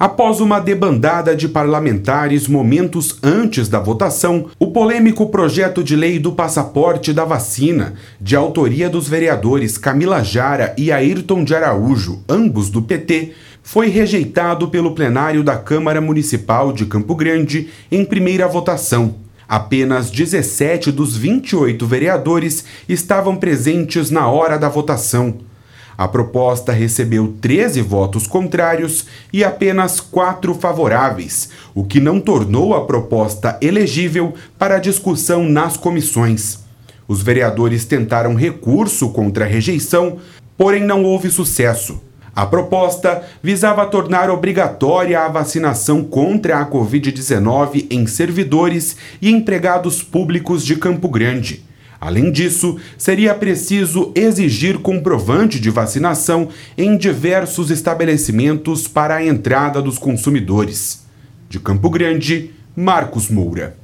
Após uma debandada de parlamentares momentos antes da votação, o polêmico projeto de lei do passaporte da vacina, de autoria dos vereadores Camila Jara e Ayrton de Araújo, ambos do PT, foi rejeitado pelo plenário da Câmara Municipal de Campo Grande em primeira votação. Apenas 17 dos 28 vereadores estavam presentes na hora da votação. A proposta recebeu 13 votos contrários e apenas quatro favoráveis, o que não tornou a proposta elegível para discussão nas comissões. Os vereadores tentaram recurso contra a rejeição, porém não houve sucesso. A proposta visava tornar obrigatória a vacinação contra a Covid-19 em servidores e empregados públicos de Campo Grande. Além disso, seria preciso exigir comprovante de vacinação em diversos estabelecimentos para a entrada dos consumidores. De Campo Grande, Marcos Moura.